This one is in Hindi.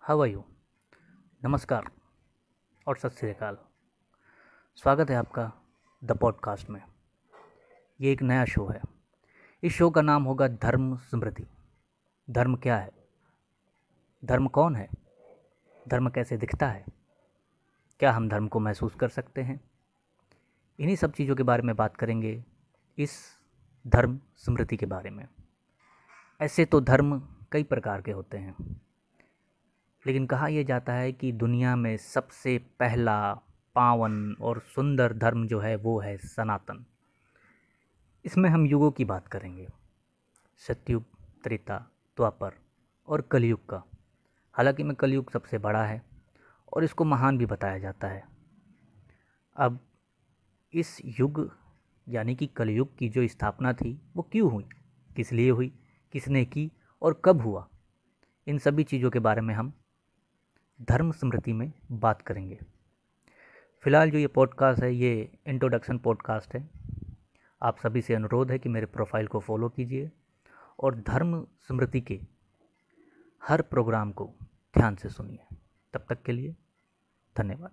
How are you? नमस्कार और सत श्री अकाल। स्वागत है आपका द पॉडकास्ट में। ये एक नया शो है। इस शो का नाम होगा धर्म स्मृति। धर्म क्या है? धर्म कौन है? धर्म कैसे दिखता है? क्या हम धर्म को महसूस कर सकते हैं? इन्हीं सब चीज़ों के बारे में बात करेंगे इस धर्म स्मृति के बारे में। ऐसे तो धर्म कई प्रकार के होते हैं। लेकिन कहा यह जाता है कि दुनिया में सबसे पहला पावन और सुंदर धर्म जो है वो है सनातन। इसमें हम युगों की बात करेंगे। सत्युग, त्रेता, द्वापर और कलयुग का। हालाँकि में कलयुग सबसे बड़ा है और इसको महान भी बताया जाता है। अब इस युग, यानी कि कलयुग की जो स्थापना थी, वो क्यों हुई? किस लिए हुई? किसने की? और कब हुआ? इन सभी चीज़ों के बारे में हम धर्म स्मृति में बात करेंगे। फ़िलहाल जो ये पॉडकास्ट है, ये इंट्रोडक्शन पॉडकास्ट है। आप सभी से अनुरोध है कि मेरे प्रोफ़ाइल को फॉलो कीजिए और धर्म स्मृति के हर प्रोग्राम को ध्यान से सुनिए। तब तक के लिए धन्यवाद।